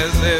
As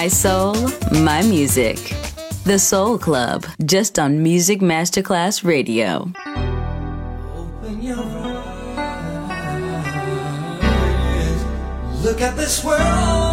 My soul, my music. The Soul Club, just on Music Masterclass Radio. Open your eyes. Look at this world.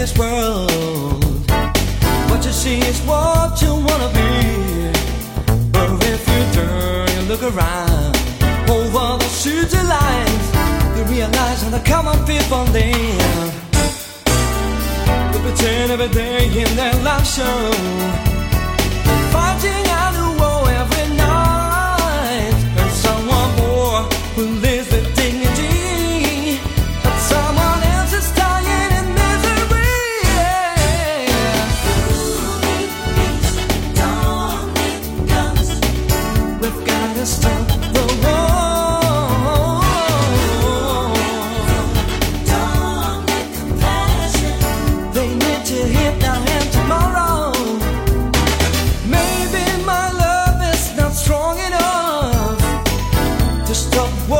this world. What you see is what you wanna be. But if you turn and look around over the city lines, you realize how the common people live. They pretend every day in their life show, fighting out the war every night, and someone more who lives. to stop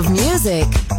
of music.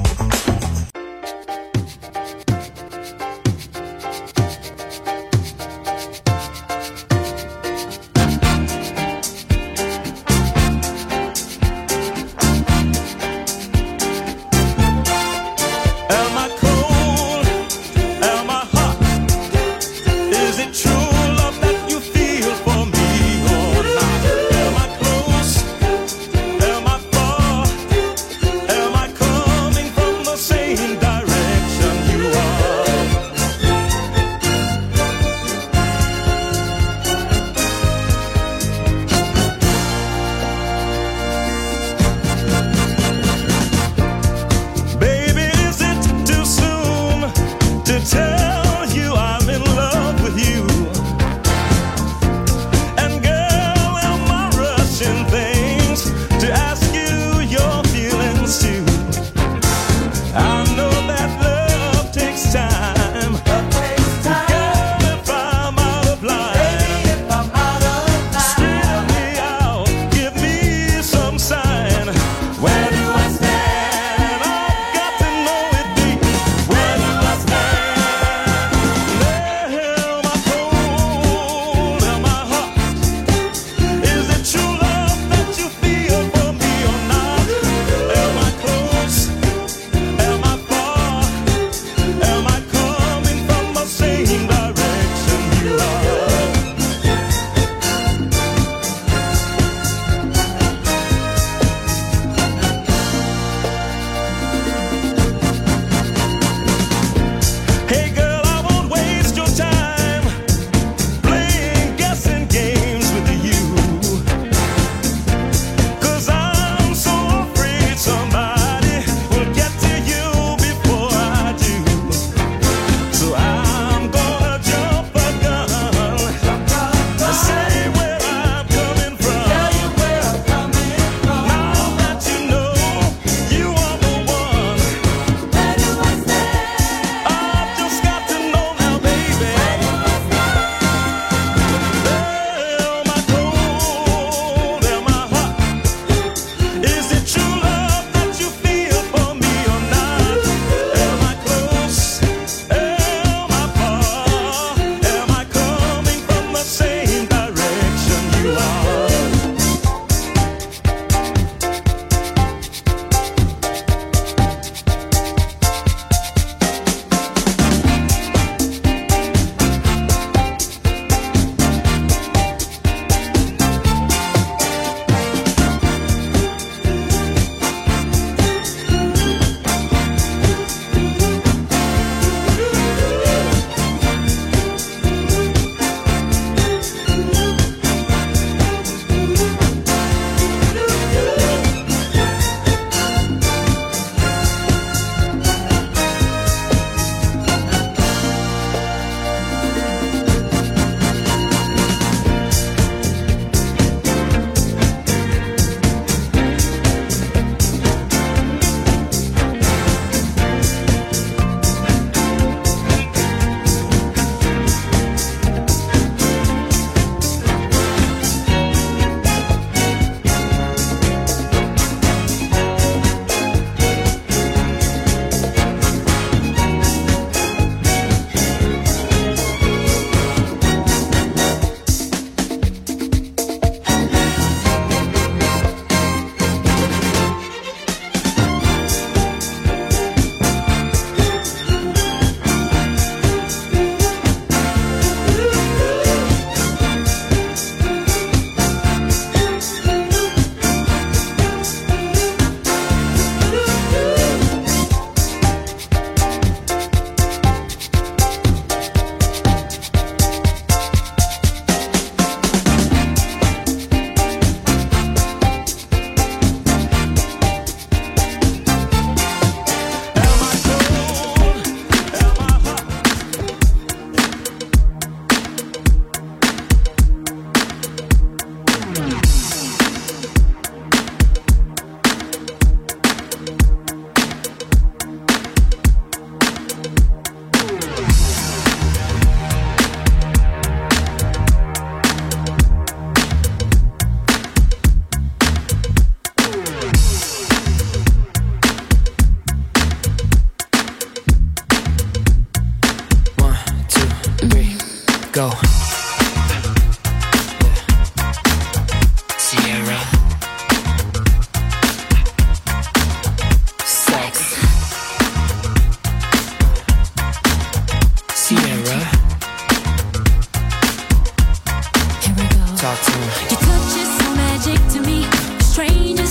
talk to. You touch is so magic to me, strangers.